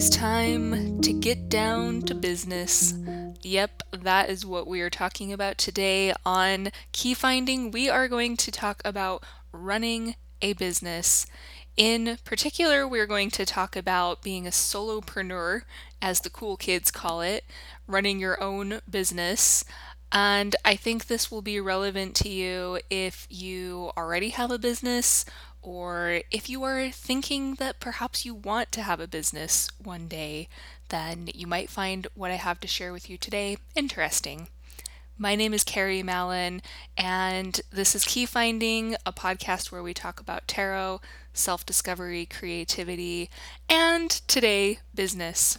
is time to get down to business. Yep, that is what we are talking about today on Key Finding. We are going to talk about running a business. In particular, we're going to talk about being a solopreneur, as the cool kids call it, running your own business. And I think this will be relevant to you if you already have a business or if you are thinking that perhaps you want to have a business one day, then you might find what I have to share with you today interesting. My name is Carrie Mallon, and this is Key Finding, a podcast where we talk about tarot, self discovery, creativity, and today, business.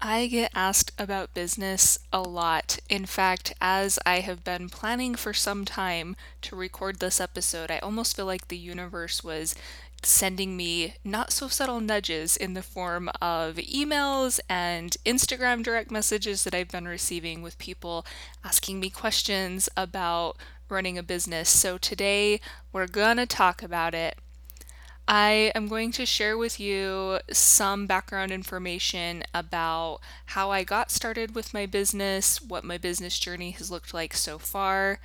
I get asked about business a lot. In fact, as I have been planning for some time to record this episode, I almost feel like the universe was sending me not so subtle nudges in the form of emails and Instagram direct messages that I've been receiving with people asking me questions about running a business. So today we're going to talk about it. I am going to share with you some background information about how I got started with my business, what my business journey has looked like so far,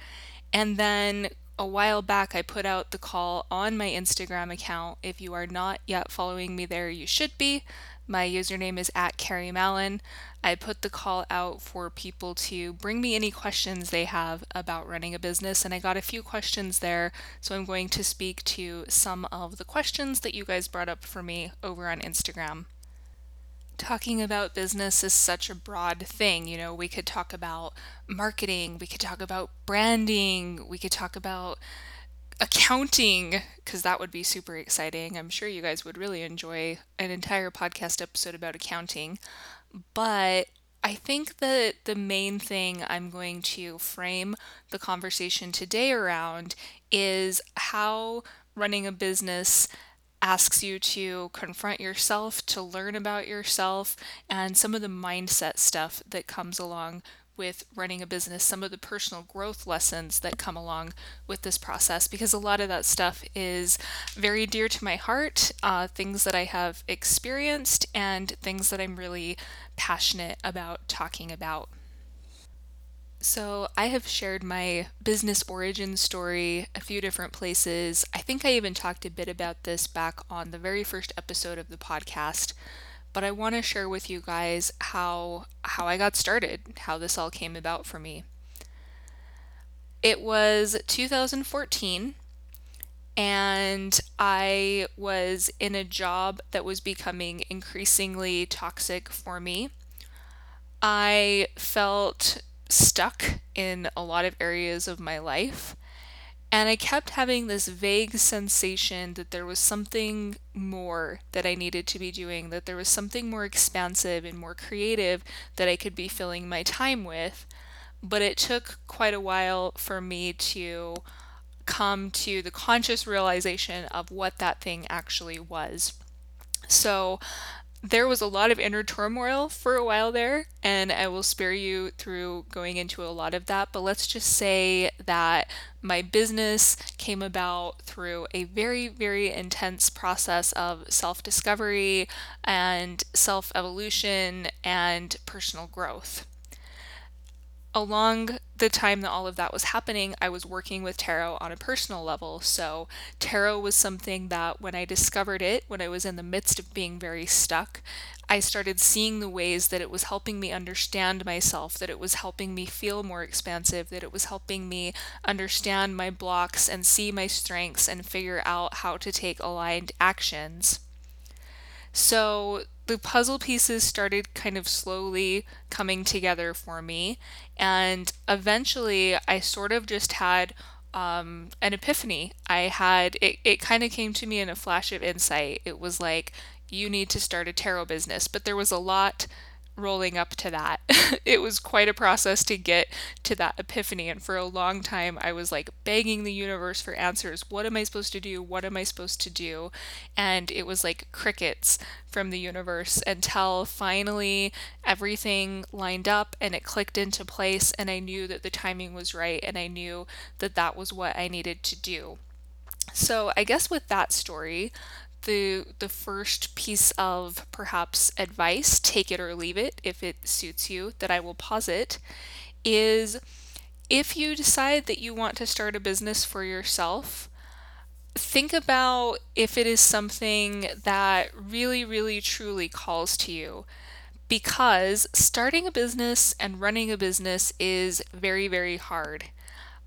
and then a while back I put out the call on my Instagram account. If you are not yet following me there, you should be. My username is at Carrie Mallon. I put the call out for people to bring me any questions they have about running a business, and I got a few questions there. So I'm going to speak to some of the questions that you guys brought up for me over on Instagram. Talking about business is such a broad thing. You know, we could talk about marketing, we could talk about branding, we could talk about accounting because that would be super exciting. I'm sure you guys would really enjoy an entire podcast episode about accounting. But I think that the main thing I'm going to frame the conversation today around is how running a business asks you to confront yourself, to learn about yourself, and some of the mindset stuff that comes along with running a business, some of the personal growth lessons that come along with this process, because a lot of that stuff is very dear to my heart, uh, things that I have experienced, and things that I'm really passionate about talking about. So, I have shared my business origin story a few different places. I think I even talked a bit about this back on the very first episode of the podcast but I want to share with you guys how how I got started, how this all came about for me. It was 2014 and I was in a job that was becoming increasingly toxic for me. I felt stuck in a lot of areas of my life and I kept having this vague sensation that there was something more that I needed to be doing, that there was something more expansive and more creative that I could be filling my time with. But it took quite a while for me to come to the conscious realization of what that thing actually was. So there was a lot of inner turmoil for a while there, and I will spare you through going into a lot of that. But let's just say that my business came about through a very, very intense process of self discovery and self evolution and personal growth along the time that all of that was happening, I was working with tarot on a personal level. So, tarot was something that when I discovered it, when I was in the midst of being very stuck, I started seeing the ways that it was helping me understand myself, that it was helping me feel more expansive, that it was helping me understand my blocks and see my strengths and figure out how to take aligned actions. So, the puzzle pieces started kind of slowly coming together for me. And eventually, I sort of just had um, an epiphany. I had, it, it kind of came to me in a flash of insight. It was like, you need to start a tarot business. But there was a lot rolling up to that. it was quite a process to get to that epiphany. And for a long time, I was like begging the universe for answers. What am I supposed to do? What am I supposed to do? And it was like crickets from the universe until finally everything lined up and it clicked into place. And I knew that the timing was right. And I knew that that was what I needed to do. So, I guess with that story, the the first piece of perhaps advice, take it or leave it if it suits you, that I will posit is if you decide that you want to start a business for yourself, think about if it is something that really, really, truly calls to you. Because starting a business and running a business is very, very hard.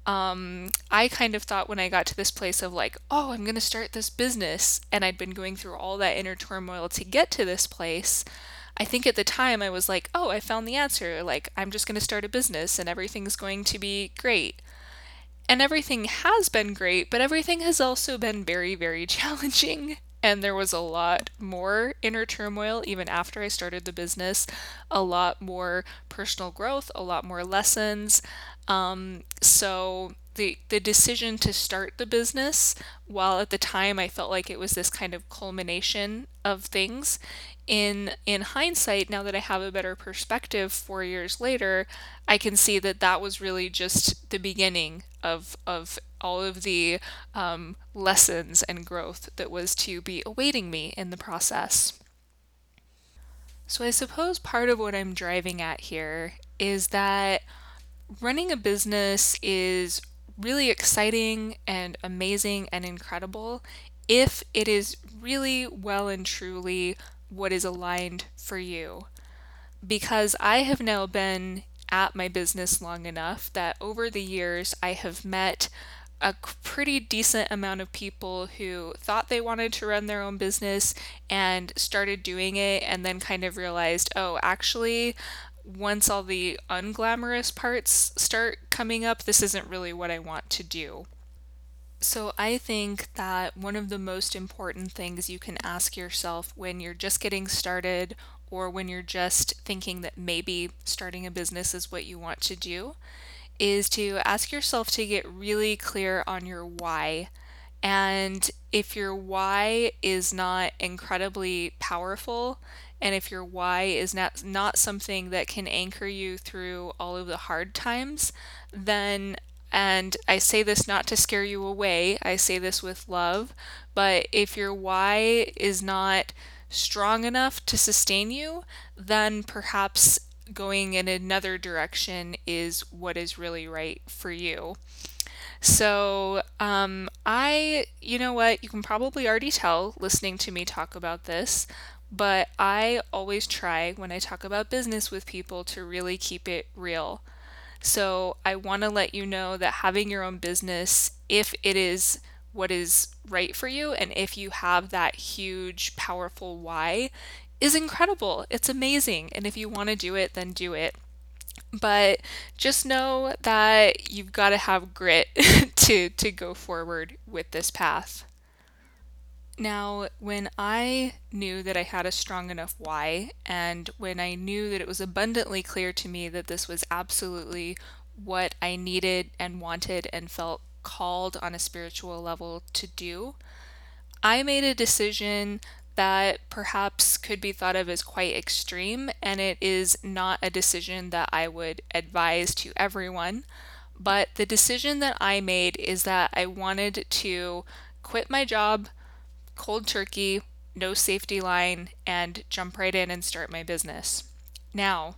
Um, I kind of thought when I got to this place of like, oh, I'm going to start this business, and I'd been going through all that inner turmoil to get to this place. I think at the time I was like, oh, I found the answer. Like, I'm just going to start a business and everything's going to be great. And everything has been great, but everything has also been very, very challenging. And there was a lot more inner turmoil even after I started the business, a lot more personal growth, a lot more lessons. Um, so the the decision to start the business, while at the time I felt like it was this kind of culmination of things, in in hindsight, now that I have a better perspective 4 years later, I can see that that was really just the beginning of of all of the um, lessons and growth that was to be awaiting me in the process. So I suppose part of what I'm driving at here is that running a business is really exciting and amazing and incredible if it is really well and truly what is aligned for you. Because I have now been at my business long enough that over the years I have met a pretty decent amount of people who thought they wanted to run their own business and started doing it and then kind of realized, oh, actually, once all the unglamorous parts start coming up, this isn't really what I want to do. So, I think that one of the most important things you can ask yourself when you're just getting started or when you're just thinking that maybe starting a business is what you want to do is to ask yourself to get really clear on your why. And if your why is not incredibly powerful, and if your why is not, not something that can anchor you through all of the hard times, then, and I say this not to scare you away, I say this with love, but if your why is not strong enough to sustain you, then perhaps going in another direction is what is really right for you. So, um, I, you know what, you can probably already tell listening to me talk about this, but I always try when I talk about business with people to really keep it real. So, I want to let you know that having your own business, if it is what is right for you, and if you have that huge, powerful why, is incredible. It's amazing. And if you want to do it, then do it. But just know that you've got to have grit to, to go forward with this path. Now, when I knew that I had a strong enough why, and when I knew that it was abundantly clear to me that this was absolutely what I needed and wanted and felt called on a spiritual level to do, I made a decision that perhaps could be thought of as quite extreme, and it is not a decision that I would advise to everyone. But the decision that I made is that I wanted to quit my job cold turkey, no safety line, and jump right in and start my business. Now,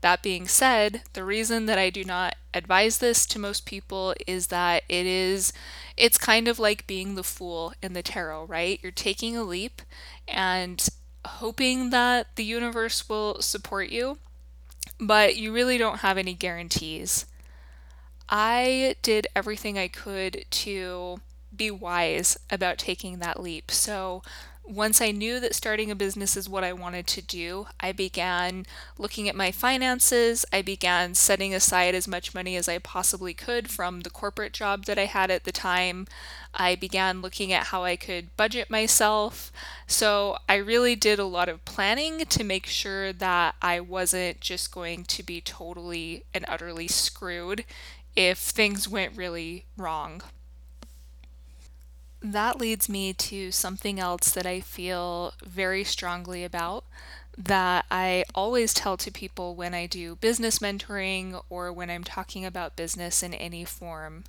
that being said, the reason that I do not advise this to most people is that it is it's kind of like being the fool in the tarot, right? You're taking a leap and hoping that the universe will support you, but you really don't have any guarantees. I did everything I could to be wise about taking that leap. So once I knew that starting a business is what I wanted to do, I began looking at my finances. I began setting aside as much money as I possibly could from the corporate job that I had at the time. I began looking at how I could budget myself. So I really did a lot of planning to make sure that I wasn't just going to be totally and utterly screwed if things went really wrong that leads me to something else that I feel very strongly about that I always tell to people when I do business mentoring or when I'm talking about business in any form.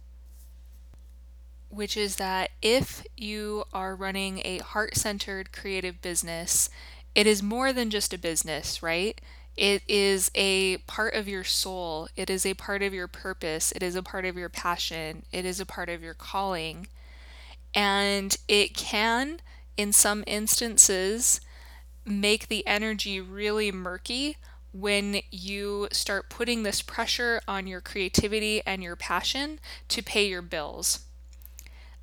which is that if you are running a heart centered creative business, it is more than just a business, right? It is a part of your soul. It is a part of your purpose. It is a part of your passion. It is a part of your calling. And it can, in some instances, make the energy really murky when you start putting this pressure on your creativity and your passion to pay your bills.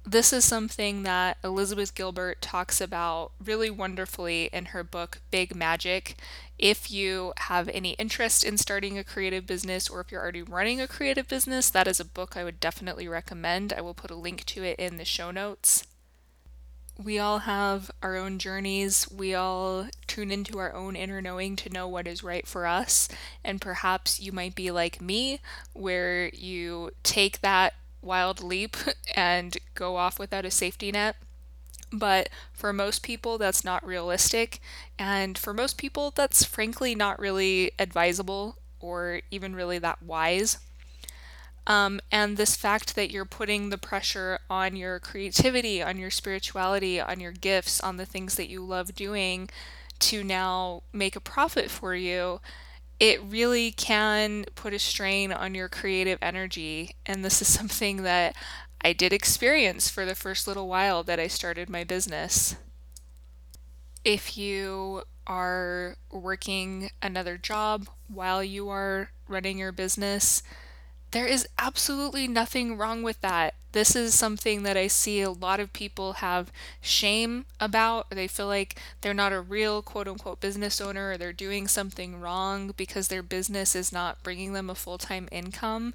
This is something that Elizabeth Gilbert talks about really wonderfully in her book Big Magic. If you have any interest in starting a creative business or if you're already running a creative business, that is a book I would definitely recommend. I will put a link to it in the show notes we all have our own journeys. We all tune into our own inner knowing to know what is right for us. And perhaps you might be like me, where you take that wild leap and go off without a safety net. But for most people, that's not realistic. And for most people, that's frankly not really advisable or even really that wise. Um, and this fact that you're putting the pressure on your creativity, on your spirituality, on your gifts, on the things that you love doing to now make a profit for you, it really can put a strain on your creative energy. And this is something that I did experience for the first little while that I started my business. If you are working another job while you are running your business, there is absolutely nothing wrong with that. This is something that I see a lot of people have shame about. They feel like they're not a real quote unquote business owner or they're doing something wrong because their business is not bringing them a full time income.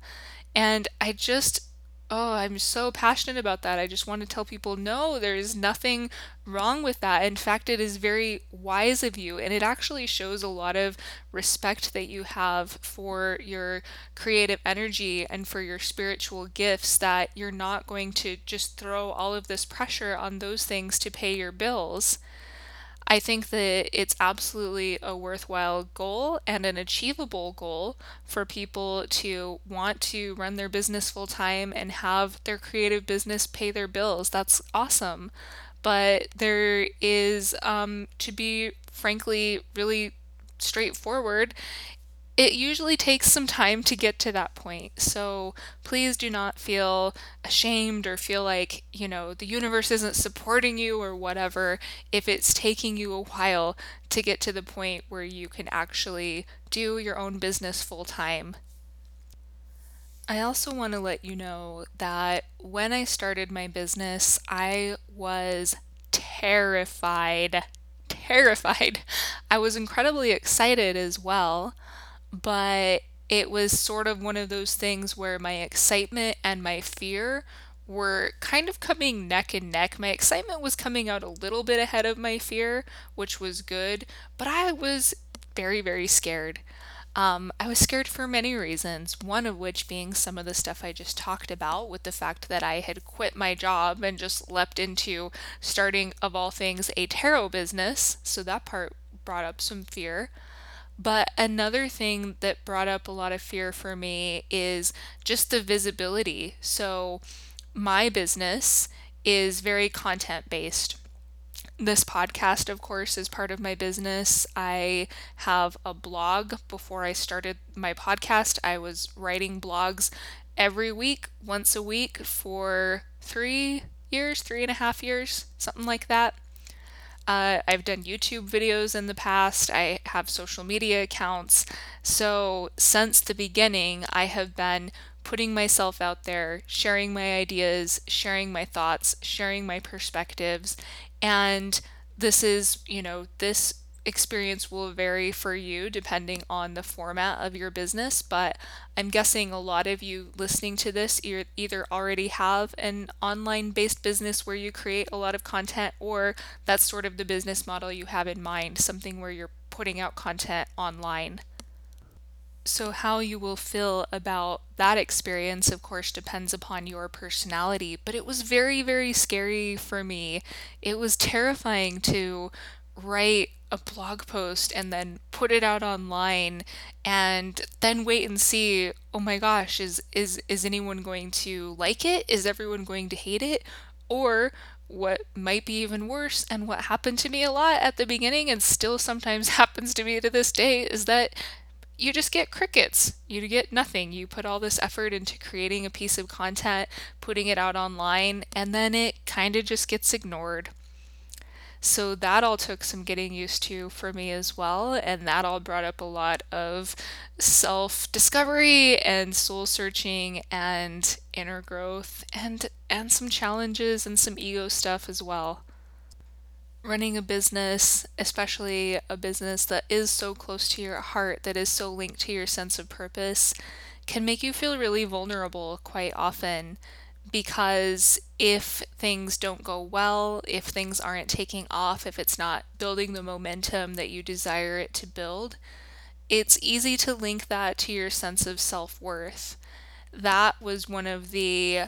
And I just Oh, I'm so passionate about that. I just want to tell people no, there is nothing wrong with that. In fact, it is very wise of you, and it actually shows a lot of respect that you have for your creative energy and for your spiritual gifts that you're not going to just throw all of this pressure on those things to pay your bills. I think that it's absolutely a worthwhile goal and an achievable goal for people to want to run their business full time and have their creative business pay their bills. That's awesome. But there is, um, to be frankly really straightforward, it usually takes some time to get to that point. So please do not feel ashamed or feel like, you know, the universe isn't supporting you or whatever if it's taking you a while to get to the point where you can actually do your own business full time. I also want to let you know that when I started my business, I was terrified. Terrified. I was incredibly excited as well but it was sort of one of those things where my excitement and my fear were kind of coming neck and neck. My excitement was coming out a little bit ahead of my fear, which was good, but I was very, very scared. Um, I was scared for many reasons, one of which being some of the stuff I just talked about, with the fact that I had quit my job and just leapt into starting, of all things, a tarot business. So that part brought up some fear. But another thing that brought up a lot of fear for me is just the visibility. So, my business is very content based. This podcast, of course, is part of my business. I have a blog. Before I started my podcast, I was writing blogs every week, once a week for three years, three and a half years, something like that. Uh, I've done YouTube videos in the past. I have social media accounts. So, since the beginning, I have been putting myself out there, sharing my ideas, sharing my thoughts, sharing my perspectives. And this is, you know, this experience will vary for you depending on the format of your business, but I'm guessing a lot of you listening to this either already have an online based business where you create a lot of content, or that's sort of the business model you have in mind, something where you're putting out content online. So, how you will feel about that experience, of course, depends upon your personality. But it was very, very scary for me. It was terrifying to write a blog post and then put it out online and then wait and see, oh my gosh, is is is anyone going to like it? Is everyone going to hate it? Or what might be even worse and what happened to me a lot at the beginning and still sometimes happens to me to this day is that you just get crickets. You get nothing. You put all this effort into creating a piece of content, putting it out online, and then it kind of just gets ignored. So that all took some getting used to for me as well. And that all brought up a lot of self discovery and soul searching and inner growth and, and some challenges and some ego stuff as well. Running a business, especially a business that is so close to your heart, that is so linked to your sense of purpose, can make you feel really vulnerable quite often because if things don't go well, if things aren't taking off, if it's not building the momentum that you desire it to build, it's easy to link that to your sense of self worth. That was one of the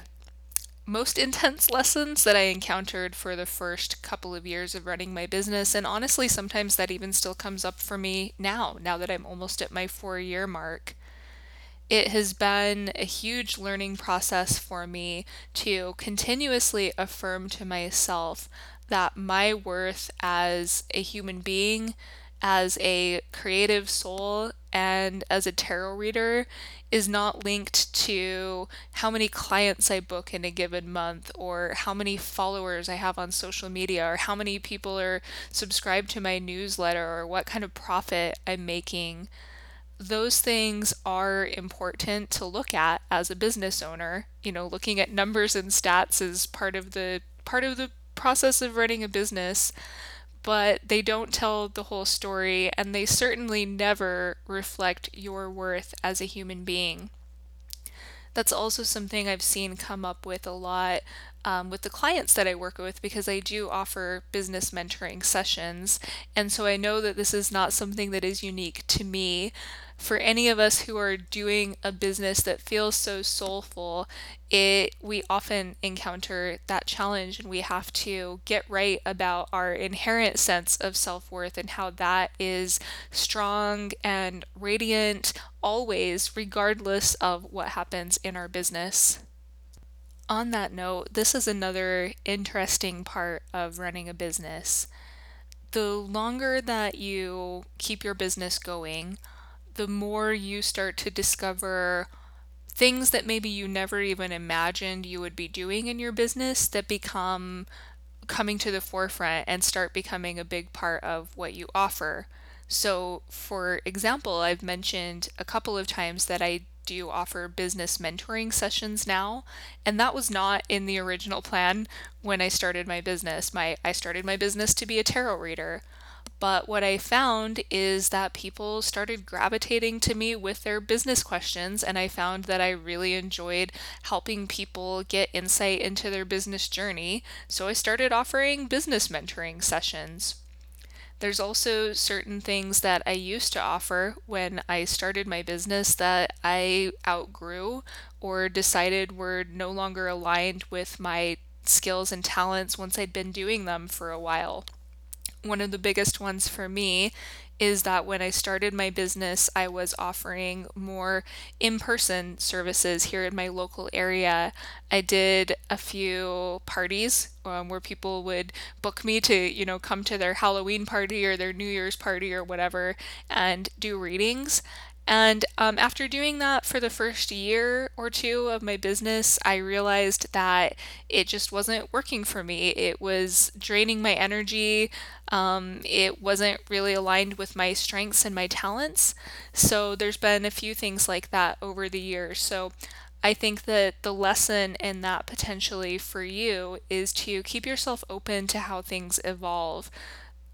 most intense lessons that I encountered for the first couple of years of running my business. And honestly, sometimes that even still comes up for me now, now that I'm almost at my four year mark it has been a huge learning process for me to continuously affirm to myself that my worth as a human being, as a creative soul, and as a tarot reader is not linked to how many clients I book in a given month or how many followers I have on social media or how many people are subscribed to my newsletter or what kind of profit I'm making those things are important to look at as a business owner. You know, looking at numbers and stats is part of the part of the process of running a business, but they don't tell the whole story and they certainly never reflect your worth as a human being. That's also something I've seen come up with a lot um, with the clients that I work with because I do offer business mentoring sessions. And so I know that this is not something that is unique to me for any of us who are doing a business that feels so soulful, it we often encounter that challenge and we have to get right about our inherent sense of self-worth and how that is strong and radiant always regardless of what happens in our business. On that note, this is another interesting part of running a business. The longer that you keep your business going, the more you start to discover things that maybe you never even imagined you would be doing in your business that become coming to the forefront and start becoming a big part of what you offer. So, for example, I've mentioned a couple of times that I do offer business mentoring sessions now, and that was not in the original plan when I started my business. My I started my business to be a tarot reader. But what I found is that people started gravitating to me with their business questions, and I found that I really enjoyed helping people get insight into their business journey. So I started offering business mentoring sessions. There's also certain things that I used to offer when I started my business that I outgrew or decided were no longer aligned with my skills and talents once I'd been doing them for a while one of the biggest ones for me is that when I started my business, I was offering more in person services here in my local area. I did a few parties um, where people would book me to, you know, come to their Halloween party or their New Year's party or whatever and do readings. And um, after doing that for the first year or two of my business, I realized that it just wasn't working for me. It was draining my energy. Um, it wasn't really aligned with my strengths and my talents. So there's been a few things like that over the years. So I think that the lesson in that potentially for you is to keep yourself open to how things evolve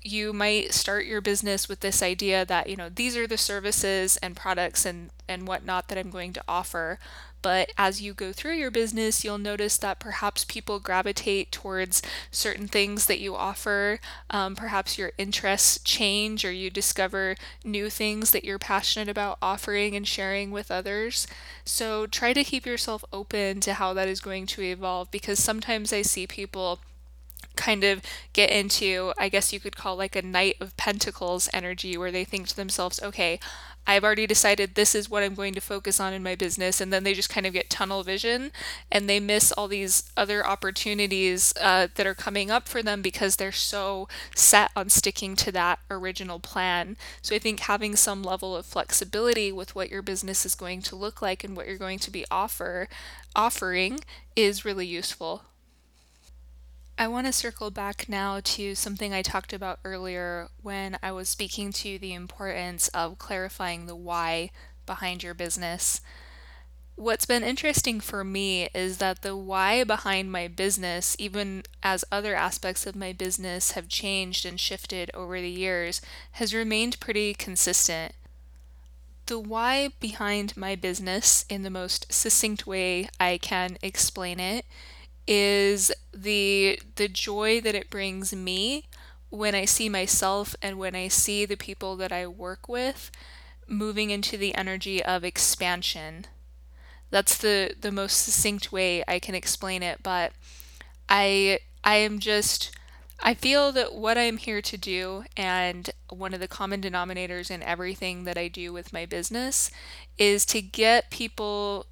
you might start your business with this idea that you know these are the services and products and and whatnot that i'm going to offer. But as you go through your business you'll notice that perhaps people gravitate towards certain things that you offer. Um, perhaps your interests change or you discover new things that you're passionate about offering and sharing with others. So try to keep yourself open to how that is going to evolve because sometimes i see people kind of get into, I guess you could call like a Knight of Pentacles energy, where they think to themselves, okay, I've already decided this is what I'm going to focus on in my business. And then they just kind of get tunnel vision and they miss all these other opportunities uh, that are coming up for them because they're so set on sticking to that original plan. So I think having some level of flexibility with what your business is going to look like and what you're going to be offer offering is really useful. I want to circle back now to something I talked about earlier when I was speaking to the importance of clarifying the why behind your business. What's been interesting for me is that the why behind my business, even as other aspects of my business have changed and shifted over the years, has remained pretty consistent. The why behind my business, in the most succinct way I can explain it, is the the joy that it brings me when I see myself and when I see the people that I work with moving into the energy of expansion. That's the the most succinct way I can explain it, but I I am just I feel that what I'm here to do and one of the common denominators in everything that I do with my business is to get people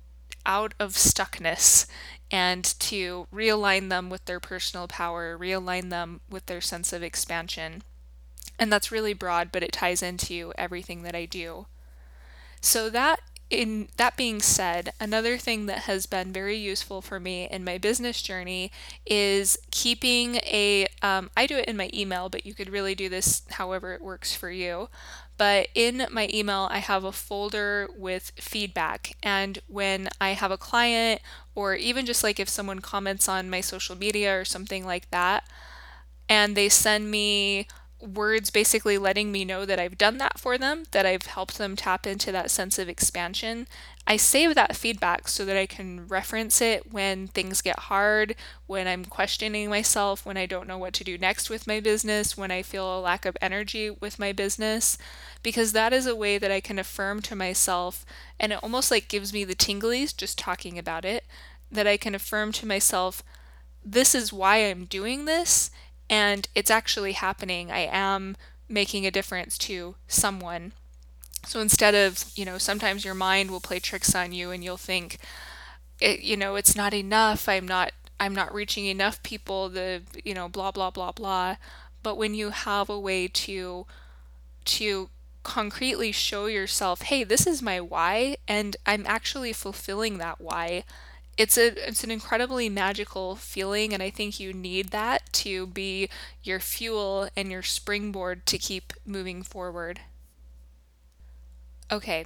out of stuckness and to realign them with their personal power, realign them with their sense of expansion. And that's really broad, but it ties into everything that I do. So that in that being said, another thing that has been very useful for me in my business journey is keeping a. Um, I do it in my email, but you could really do this however it works for you. But in my email, I have a folder with feedback. And when I have a client, or even just like if someone comments on my social media or something like that, and they send me words basically letting me know that I've done that for them, that I've helped them tap into that sense of expansion. I save that feedback so that I can reference it when things get hard, when I'm questioning myself, when I don't know what to do next with my business, when I feel a lack of energy with my business, because that is a way that I can affirm to myself, and it almost like gives me the tinglies just talking about it, that I can affirm to myself, this is why I'm doing this and it's actually happening. I am making a difference to someone. So instead of, you know, sometimes your mind will play tricks on you and you'll think, it, you know, it's not enough. I'm not I'm not reaching enough people, the, you know, blah blah blah blah. But when you have a way to to concretely show yourself, hey, this is my why and I'm actually fulfilling that why it's a it's an incredibly magical feeling and I think you need that to be your fuel and your springboard to keep moving forward. Okay.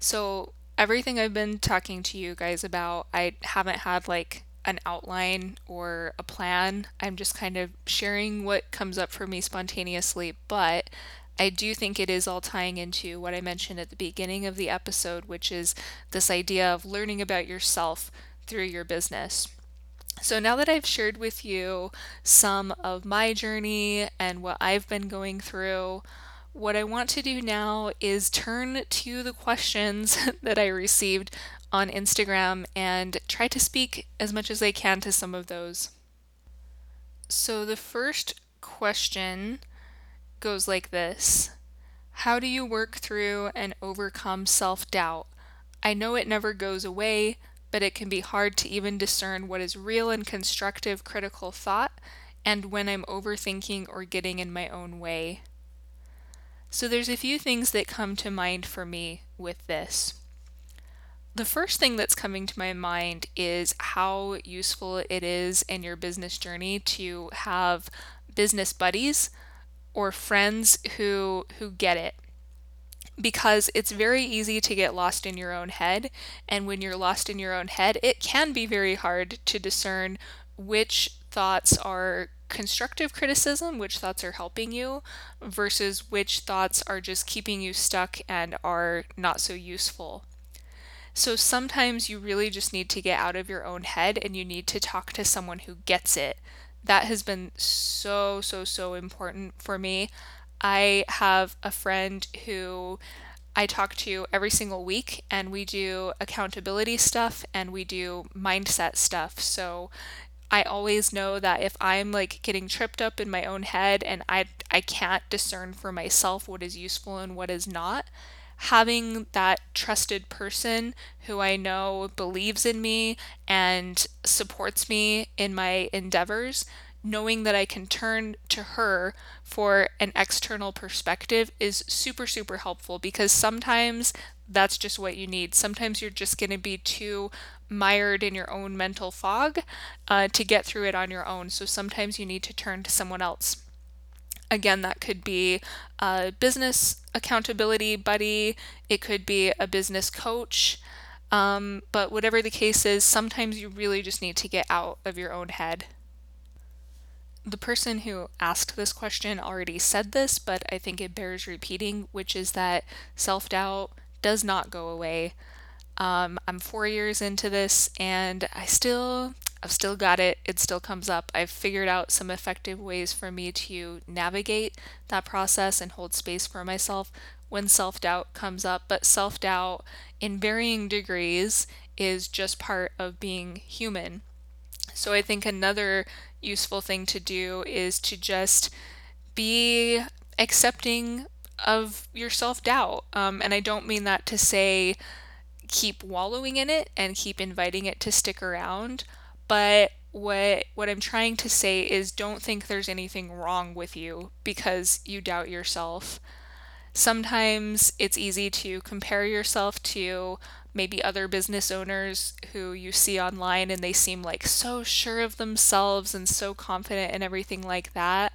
So everything I've been talking to you guys about, I haven't had like an outline or a plan. I'm just kind of sharing what comes up for me spontaneously, but I do think it is all tying into what I mentioned at the beginning of the episode, which is this idea of learning about yourself through your business. So, now that I've shared with you some of my journey and what I've been going through, what I want to do now is turn to the questions that I received on Instagram and try to speak as much as I can to some of those. So, the first question goes like this How do you work through and overcome self doubt? I know it never goes away, but it can be hard to even discern what is real and constructive critical thought and when I'm overthinking or getting in my own way. So there's a few things that come to mind for me with this. The first thing that's coming to my mind is how useful it is in your business journey to have business buddies or friends who who get it because it's very easy to get lost in your own head. And when you're lost in your own head, it can be very hard to discern which thoughts are constructive criticism, which thoughts are helping you, versus which thoughts are just keeping you stuck and are not so useful. So sometimes you really just need to get out of your own head and you need to talk to someone who gets it. That has been so, so, so important for me. I have a friend who I talk to every single week, and we do accountability stuff and we do mindset stuff. So I always know that if I'm like getting tripped up in my own head and I I can't discern for myself what is useful and what is not, having that trusted person who I know believes in me and supports me in my endeavors, knowing that I can turn to her for an external perspective is super, super helpful because sometimes that's just what you need. Sometimes you're just going to be too mired in your own mental fog uh, to get through it on your own. So sometimes you need to turn to someone else. Again, that could be a business accountability buddy, it could be a business coach. Um, but whatever the case is, sometimes you really just need to get out of your own head. The person who asked this question already said this, but I think it bears repeating, which is that self doubt does not go away. Um, I'm four years into this and I still I've still got it. It still comes up. I've figured out some effective ways for me to navigate that process and hold space for myself when self doubt comes up. But self doubt, in varying degrees, is just part of being human. So I think another useful thing to do is to just be accepting of your self doubt. Um, and I don't mean that to say keep wallowing in it and keep inviting it to stick around. But what what I'm trying to say is don't think there's anything wrong with you because you doubt yourself. Sometimes it's easy to compare yourself to maybe other business owners who you see online and they seem like so sure of themselves and so confident and everything like that.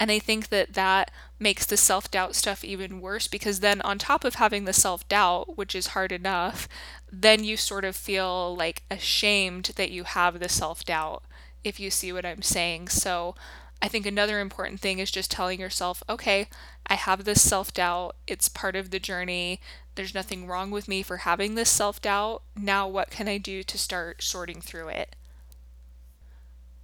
And I think that that makes the self doubt stuff even worse because then, on top of having the self doubt, which is hard enough, then you sort of feel like ashamed that you have the self doubt, if you see what I'm saying. So, I think another important thing is just telling yourself, okay, I have this self doubt. It's part of the journey. There's nothing wrong with me for having this self doubt. Now, what can I do to start sorting through it?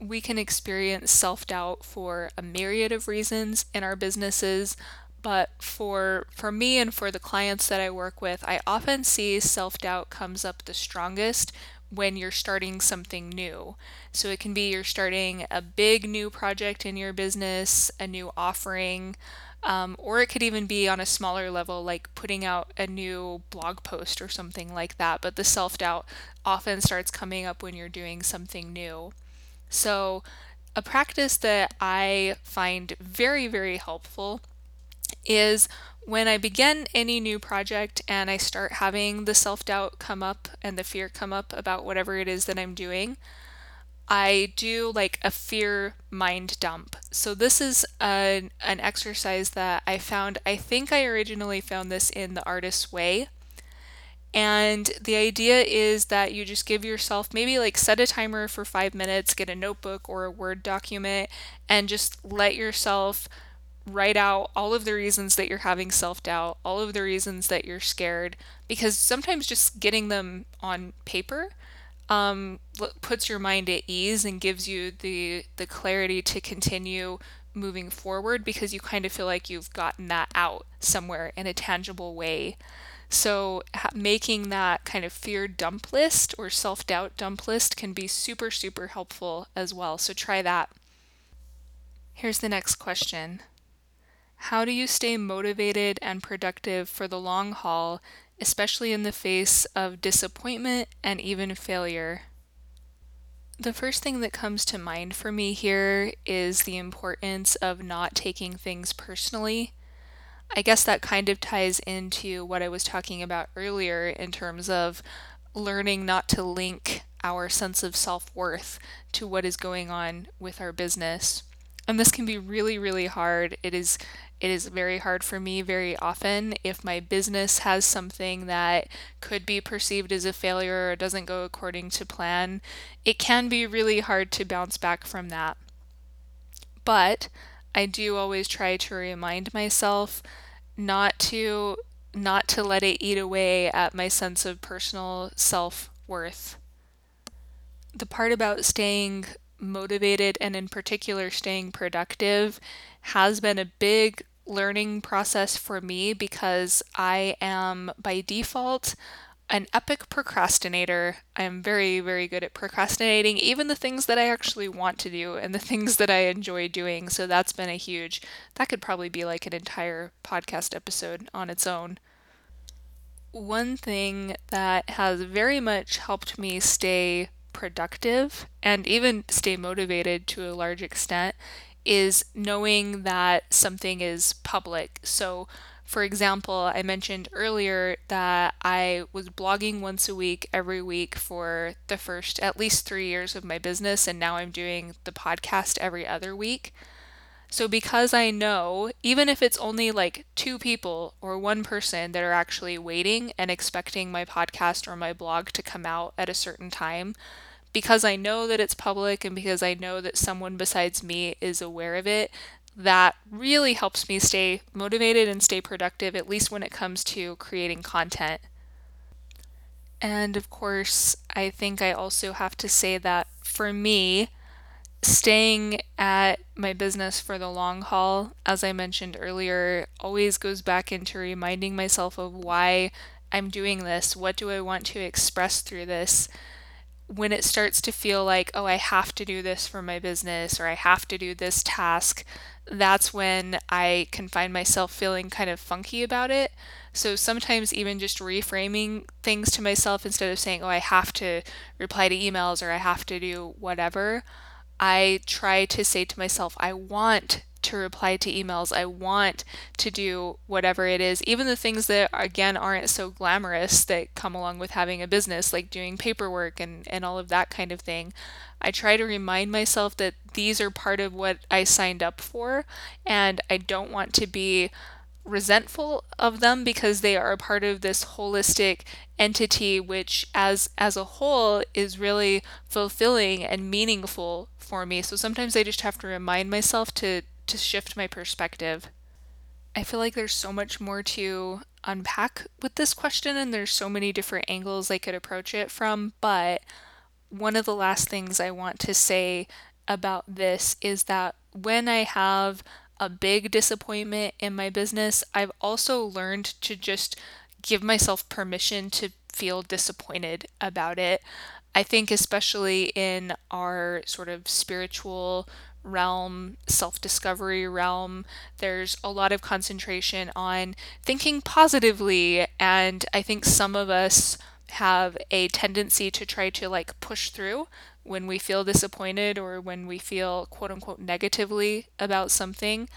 We can experience self doubt for a myriad of reasons in our businesses. But for for me and for the clients that I work with, I often see self doubt comes up the strongest when you're starting something new. So it can be you're starting a big new project in your business, a new offering, um, or it could even be on a smaller level, like putting out a new blog post or something like that. But the self doubt often starts coming up when you're doing something new. So, a practice that I find very, very helpful is when I begin any new project and I start having the self doubt come up and the fear come up about whatever it is that I'm doing, I do like a fear mind dump. So, this is a, an exercise that I found, I think I originally found this in The Artist's Way. And the idea is that you just give yourself maybe like set a timer for five minutes, get a notebook or a Word document, and just let yourself write out all of the reasons that you're having self doubt, all of the reasons that you're scared, because sometimes just getting them on paper um, puts your mind at ease and gives you the the clarity to continue moving forward because you kind of feel like you've gotten that out somewhere in a tangible way. So, making that kind of fear dump list or self doubt dump list can be super, super helpful as well. So, try that. Here's the next question How do you stay motivated and productive for the long haul, especially in the face of disappointment and even failure? The first thing that comes to mind for me here is the importance of not taking things personally. I guess that kind of ties into what I was talking about earlier in terms of learning not to link our sense of self worth to what is going on with our business. And this can be really, really hard. It is it is very hard for me very often if my business has something that could be perceived as a failure or doesn't go according to plan. It can be really hard to bounce back from that. But I do always try to remind myself not to not to let it eat away at my sense of personal self-worth. The part about staying motivated and in particular staying productive has been a big learning process for me because I am by default an epic procrastinator. I'm very, very good at procrastinating, even the things that I actually want to do and the things that I enjoy doing. So that's been a huge, that could probably be like an entire podcast episode on its own. One thing that has very much helped me stay productive and even stay motivated to a large extent is knowing that something is public. So, for example, I mentioned earlier that I was blogging once a week every week for the first at least three years of my business, and now I'm doing the podcast every other week. So, because I know, even if it's only like two people or one person that are actually waiting and expecting my podcast or my blog to come out at a certain time, because I know that it's public and because I know that someone besides me is aware of it, that really helps me stay motivated and stay productive, at least when it comes to creating content. And of course, I think I also have to say that for me, staying at my business for the long haul, as I mentioned earlier, always goes back into reminding myself of why I'm doing this. What do I want to express through this? when it starts to feel like, oh, I have to do this for my business or I have to do this task, that's when I can find myself feeling kind of funky about it. So sometimes even just reframing things to myself instead of saying, oh, I have to reply to emails or I have to do whatever, I try to say to myself, I want to reply to emails. I want to do whatever it is, even the things that, again, aren't so glamorous that come along with having a business, like doing paperwork and, and all of that kind of thing. I try to remind myself that these are part of what I signed up for, and I don't want to be resentful of them because they are a part of this holistic entity which as as a whole is really fulfilling and meaningful for me so sometimes i just have to remind myself to to shift my perspective. I feel like there's so much more to unpack with this question, and there's so many different angles I could approach it from. But one of the last things I want to say about this is that when I have a big disappointment in my business, I've also learned to just give myself permission to feel disappointed about it. I think, especially in our sort of spiritual realm, self discovery realm, there's a lot of concentration on thinking positively. And I think some of us have a tendency to try to like push through when we feel disappointed or when we feel quote unquote negatively about something.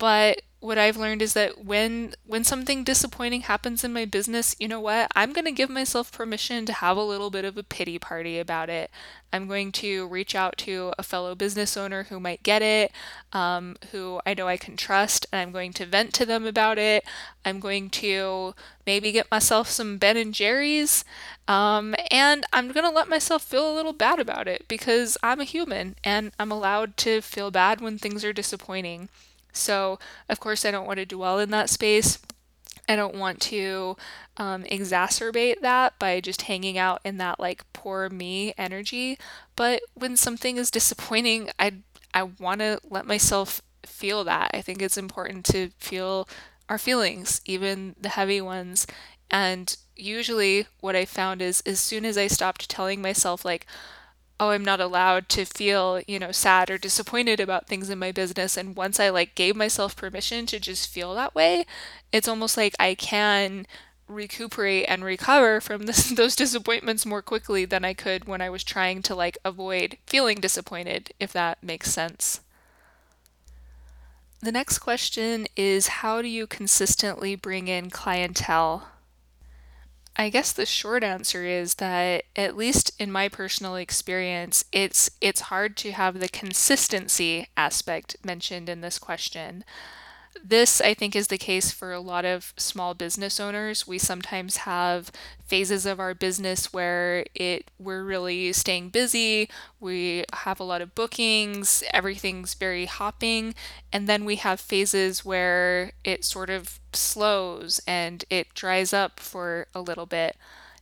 But what I've learned is that when when something disappointing happens in my business, you know what? I'm going to give myself permission to have a little bit of a pity party about it. I'm going to reach out to a fellow business owner who might get it, um, who I know I can trust, and I'm going to vent to them about it. I'm going to maybe get myself some Ben and Jerry's, um, and I'm going to let myself feel a little bad about it because I'm a human and I'm allowed to feel bad when things are disappointing. So, of course, I don't want to dwell in that space. I don't want to um, exacerbate that by just hanging out in that like poor me energy. But when something is disappointing, I I want to let myself feel that. I think it's important to feel our feelings, even the heavy ones. And usually, what I found is as soon as I stopped telling myself like, oh, I'm not allowed to feel, you know, sad or disappointed about things in my business. And once I like gave myself permission to just feel that way, it's almost like I can recuperate and recover from this, those disappointments more quickly than I could when I was trying to like avoid feeling disappointed, if that makes sense. The next question is How do you consistently bring in clientele? I guess the short answer is that at least in my personal experience, it's it's hard to have the consistency aspect mentioned in this question. This, I think, is the case for a lot of small business owners. We sometimes have phases of our business where it we're really staying busy, we have a lot of bookings, everything's very hopping, and then we have phases where it sort of slows and it dries up for a little bit.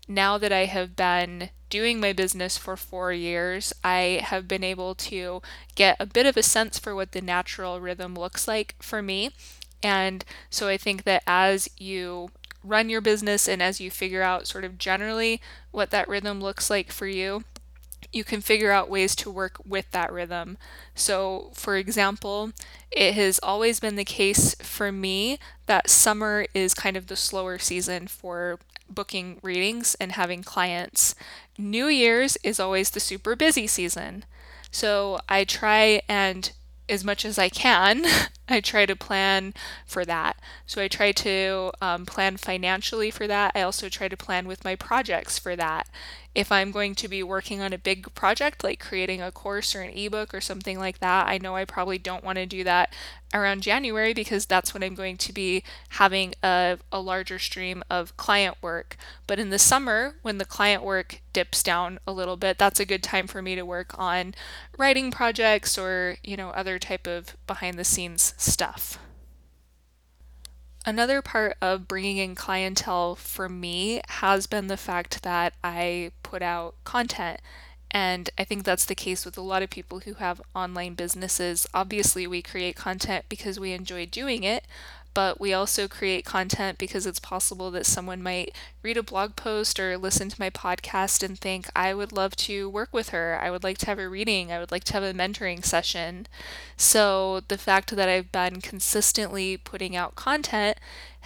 Now that I have been doing my business for four years, I have been able to get a bit of a sense for what the natural rhythm looks like for me. And so I think that as you run your business and as you figure out sort of generally what that rhythm looks like for you, you can figure out ways to work with that rhythm. So, for example, it has always been the case for me that summer is kind of the slower season for booking readings and having clients. New Year's is always the super busy season. So, I try and as much as I can, I try to plan for that. So I try to um, plan financially for that. I also try to plan with my projects for that if I'm going to be working on a big project like creating a course or an ebook or something like that, I know I probably don't want to do that around January because that's when I'm going to be having a, a larger stream of client work. But in the summer, when the client work dips down a little bit, that's a good time for me to work on writing projects or, you know, other type of behind the scenes stuff. Another part of bringing in clientele for me has been the fact that I put out content. And I think that's the case with a lot of people who have online businesses. Obviously, we create content because we enjoy doing it, but we also create content because it's possible that someone might read a blog post or listen to my podcast and think, I would love to work with her. I would like to have a reading. I would like to have a mentoring session. So the fact that I've been consistently putting out content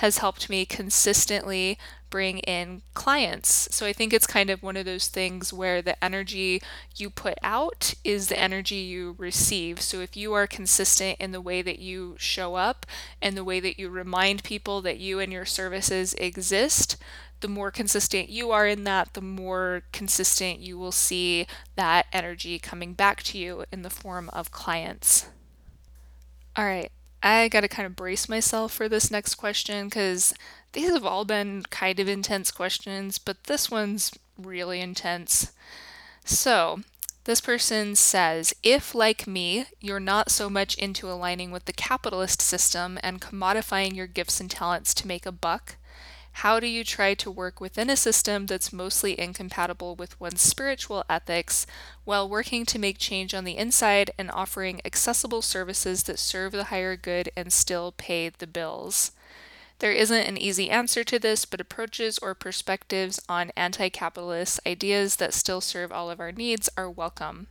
has helped me consistently bring in clients. So I think it's kind of one of those things where the energy you put out is the energy you receive. So if you are consistent in the way that you show up and the way that you remind people that you and your services exist, the more consistent you are in that, the more consistent you will see that energy coming back to you in the form of clients. All right, I got to kind of brace myself for this next question because these have all been kind of intense questions, but this one's really intense. So, this person says, if, like me, you're not so much into aligning with the capitalist system and commodifying your gifts and talents to make a buck, how do you try to work within a system that's mostly incompatible with one's spiritual ethics while working to make change on the inside and offering accessible services that serve the higher good and still pay the bills? There isn't an easy answer to this, but approaches or perspectives on anti capitalist ideas that still serve all of our needs are welcome.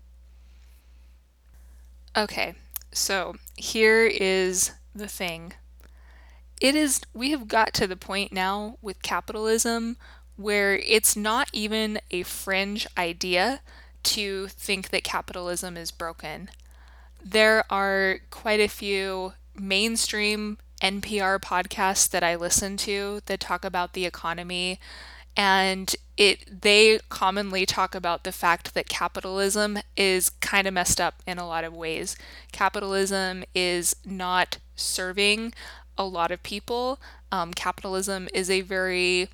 Okay, so here is the thing it is we have got to the point now with capitalism where it's not even a fringe idea to think that capitalism is broken. There are quite a few mainstream NPR podcasts that I listen to that talk about the economy and it they commonly talk about the fact that capitalism is kind of messed up in a lot of ways. Capitalism is not serving a lot of people. Um, capitalism is a very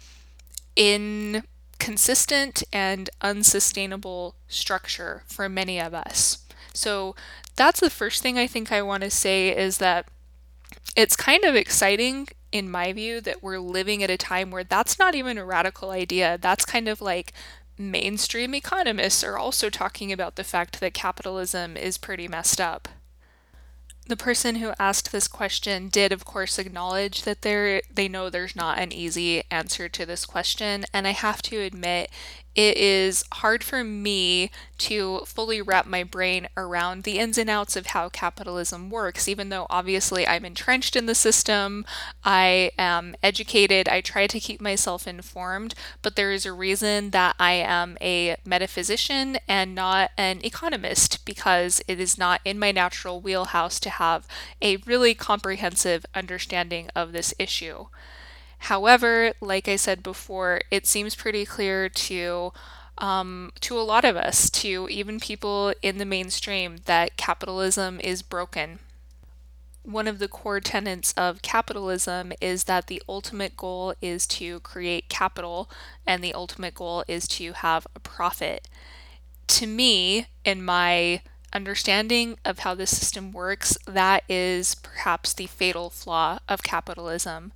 inconsistent and unsustainable structure for many of us. So that's the first thing I think I want to say is that it's kind of exciting in my view that we're living at a time where that's not even a radical idea. That's kind of like mainstream economists are also talking about the fact that capitalism is pretty messed up the person who asked this question did of course acknowledge that they they know there's not an easy answer to this question. And I have to admit it is hard for me to fully wrap my brain around the ins and outs of how capitalism works, even though obviously I'm entrenched in the system, I am educated, I try to keep myself informed, but there is a reason that I am a metaphysician and not an economist because it is not in my natural wheelhouse to have a really comprehensive understanding of this issue. However, like I said before, it seems pretty clear to um, to a lot of us, to even people in the mainstream, that capitalism is broken. One of the core tenets of capitalism is that the ultimate goal is to create capital and the ultimate goal is to have a profit. To me, in my understanding of how the system works, that is perhaps the fatal flaw of capitalism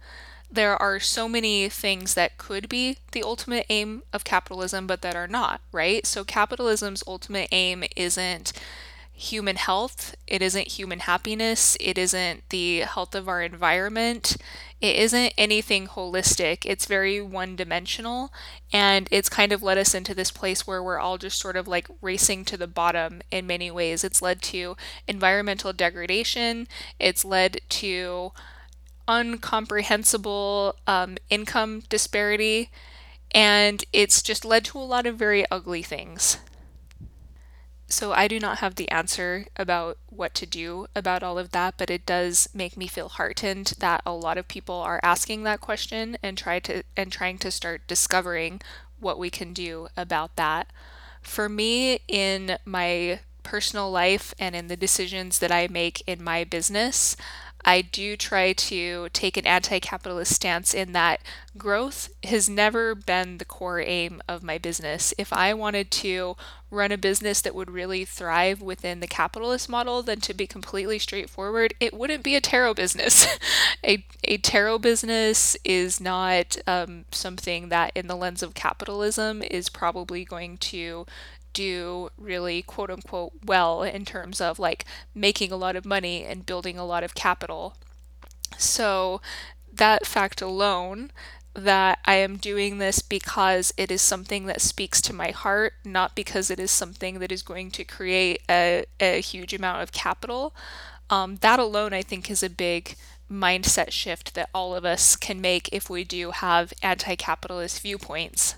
there are so many things that could be the ultimate aim of capitalism, but that are not, right? So, capitalism's ultimate aim isn't human health, it isn't human happiness, it isn't the health of our environment, it isn't anything holistic. It's very one dimensional. And it's kind of led us into this place where we're all just sort of like racing to the bottom in many ways. It's led to environmental degradation, it's led to uncomprehensible um, income disparity, and it's just led to a lot of very ugly things. So I do not have the answer about what to do about all of that, but it does make me feel heartened that a lot of people are asking that question and try to and trying to start discovering what we can do about that. For me in my personal life and in the decisions that I make in my business, I do try to take an anti capitalist stance in that growth has never been the core aim of my business. If I wanted to run a business that would really thrive within the capitalist model, then to be completely straightforward, it wouldn't be a tarot business. a, a tarot business is not um, something that, in the lens of capitalism, is probably going to do really quote unquote well in terms of like making a lot of money and building a lot of capital. So, that fact alone, that I am doing this because it is something that speaks to my heart, not because it is something that is going to create a, a huge amount of capital. Um, that alone, I think, is a big mindset shift that all of us can make if we do have anti capitalist viewpoints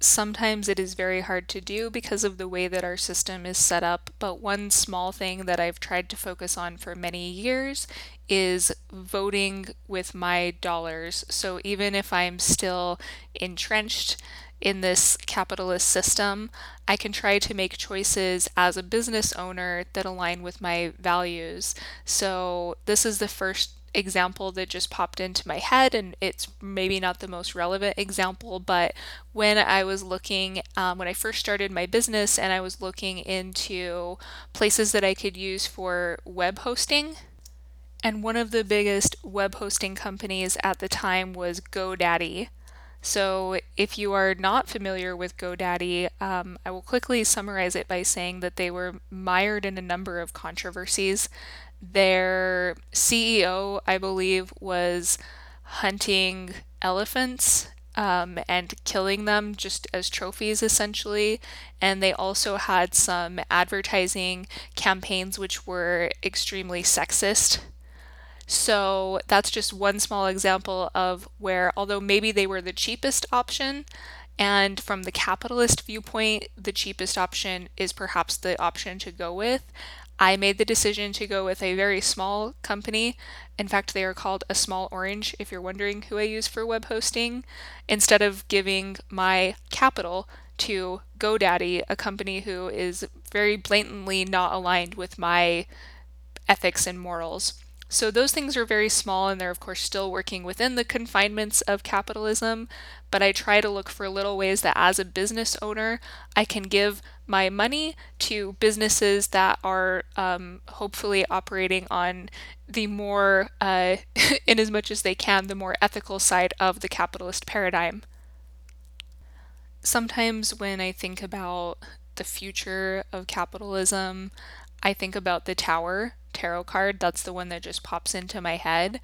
sometimes it is very hard to do because of the way that our system is set up. But one small thing that I've tried to focus on for many years is voting with my dollars. So even if I'm still entrenched in this capitalist system, I can try to make choices as a business owner that align with my values. So, this is the first example that just popped into my head, and it's maybe not the most relevant example, but when I was looking, um, when I first started my business and I was looking into places that I could use for web hosting, and one of the biggest web hosting companies at the time was GoDaddy. So, if you are not familiar with GoDaddy, um, I will quickly summarize it by saying that they were mired in a number of controversies. Their CEO, I believe, was hunting elephants um, and killing them just as trophies, essentially. And they also had some advertising campaigns which were extremely sexist. So that's just one small example of where, although maybe they were the cheapest option, and from the capitalist viewpoint, the cheapest option is perhaps the option to go with. I made the decision to go with a very small company. In fact, they are called a small orange, if you're wondering who I use for web hosting, instead of giving my capital to GoDaddy, a company who is very blatantly not aligned with my ethics and morals. So those things are very small and they're, of course, still working within the confinements of capitalism. But I try to look for little ways that as a business owner, I can give my money to businesses that are um, hopefully operating on the more, uh, in as much as they can, the more ethical side of the capitalist paradigm. Sometimes when I think about the future of capitalism, I think about the tower tarot card. That's the one that just pops into my head.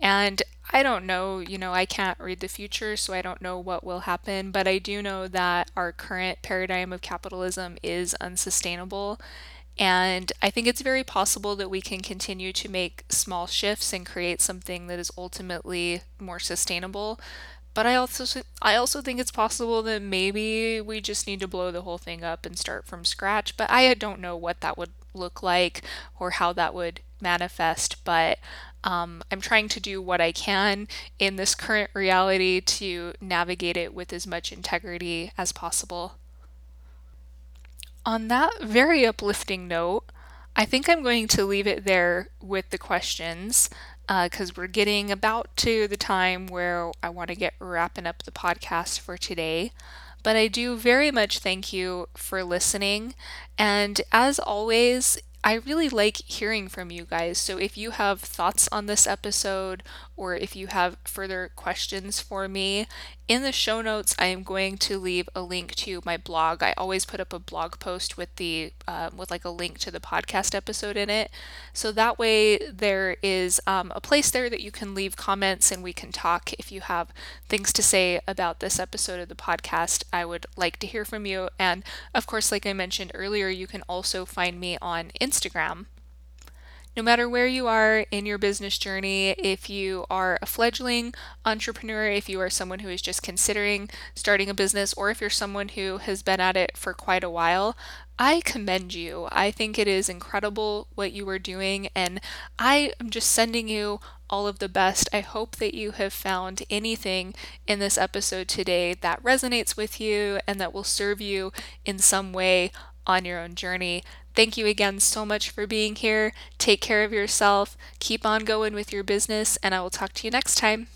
And I don't know, you know, I can't read the future, so I don't know what will happen, but I do know that our current paradigm of capitalism is unsustainable. And I think it's very possible that we can continue to make small shifts and create something that is ultimately more sustainable. But I also I also think it's possible that maybe we just need to blow the whole thing up and start from scratch, but I don't know what that would look like or how that would manifest, but um, I'm trying to do what I can in this current reality to navigate it with as much integrity as possible. On that very uplifting note, I think I'm going to leave it there with the questions because uh, we're getting about to the time where I want to get wrapping up the podcast for today. But I do very much thank you for listening. And as always, I really like hearing from you guys. So if you have thoughts on this episode or if you have further questions for me, In the show notes, I am going to leave a link to my blog. I always put up a blog post with the uh, with like a link to the podcast episode in it, so that way there is um, a place there that you can leave comments and we can talk. If you have things to say about this episode of the podcast, I would like to hear from you. And of course, like I mentioned earlier, you can also find me on Instagram no matter where you are in your business journey, if you are a fledgling entrepreneur, if you are someone who is just considering starting a business, or if you're someone who has been at it for quite a while, I commend you. I think it is incredible what you are doing, and I am just sending you all of the best. I hope that you have found anything in this episode today that resonates with you and that will serve you in some way on your own journey. Thank you again so much for being here. Take care of yourself, keep on going with your business, and I will talk to you next time.